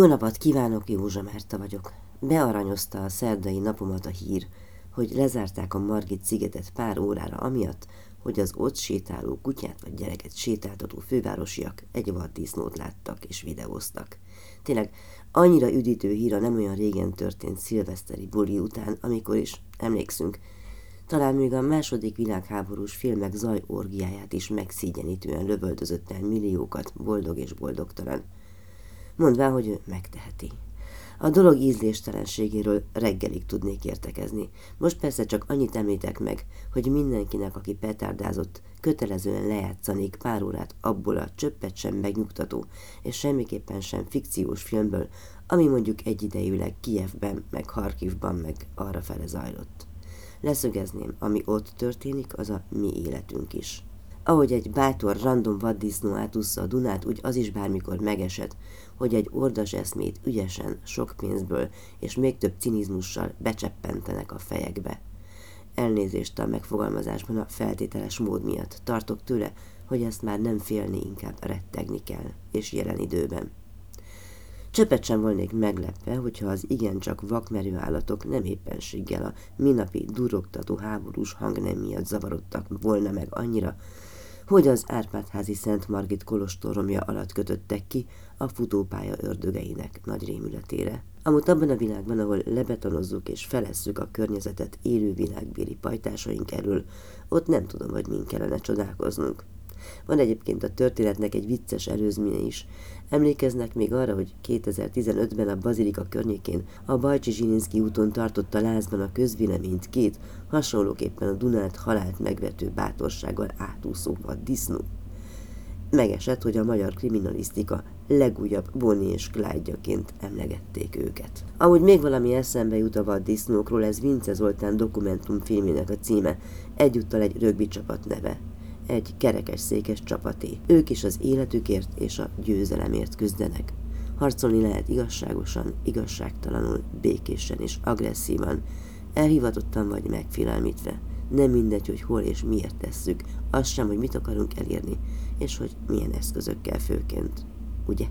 Jó napot kívánok, Józsa Márta vagyok. Bearanyozta a szerdai napomat a hír, hogy lezárták a Margit szigetet pár órára amiatt, hogy az ott sétáló kutyát vagy gyereket sétáltató fővárosiak egy vaddisznót láttak és videóztak. Tényleg annyira üdítő híra nem olyan régen történt szilveszteri buli után, amikor is, emlékszünk, talán még a második világháborús filmek zajorgiáját is megszígyenítően lövöldözött el milliókat, boldog és boldogtalan mondván, hogy ő megteheti. A dolog ízléstelenségéről reggelig tudnék értekezni. Most persze csak annyit említek meg, hogy mindenkinek, aki petárdázott, kötelezően lejátszanék pár órát abból a csöppet sem megnyugtató, és semmiképpen sem fikciós filmből, ami mondjuk egyidejűleg Kijevben, meg Harkivban, meg arra fele zajlott. Leszögezném, ami ott történik, az a mi életünk is. Ahogy egy bátor, random vaddisznó átúszza a Dunát, úgy az is bármikor megesett, hogy egy ordas eszmét ügyesen, sok pénzből és még több cinizmussal becseppentenek a fejekbe. Elnézést a megfogalmazásban a feltételes mód miatt. Tartok tőle, hogy ezt már nem félni, inkább rettegni kell, és jelen időben. Csöpet sem volnék meglepve, hogyha az igencsak vakmerő állatok nem éppenséggel a minapi durogtató háborús hang nem miatt zavarodtak volna meg annyira, hogy az Árpádházi Szent Margit kolostoromja alatt kötöttek ki a futópálya ördögeinek nagy rémületére. Amúgy abban a világban, ahol lebetonozzuk és felesszük a környezetet élő világbéli pajtásaink elől, ott nem tudom, hogy min kellene csodálkoznunk. Van egyébként a történetnek egy vicces előzménye is. Emlékeznek még arra, hogy 2015-ben a Bazilika környékén a Bajcsi Zsilinszki úton tartotta lázban a közvéleményt két, hasonlóképpen a Dunát halált megvető bátorsággal átúszó vad disznó. Megesett, hogy a magyar kriminalisztika legújabb Bonnie és Clyde-jaként emlegették őket. Amúgy még valami eszembe jut a vaddisznókról, ez Vince Zoltán dokumentumfilmének a címe, egyúttal egy rögbi csapat neve egy kerekes székes csapaté. Ők is az életükért és a győzelemért küzdenek. Harcolni lehet igazságosan, igazságtalanul, békésen és agresszívan, elhivatottan vagy megfélelmítve. Nem mindegy, hogy hol és miért tesszük, az sem, hogy mit akarunk elérni, és hogy milyen eszközökkel főként. Ugye?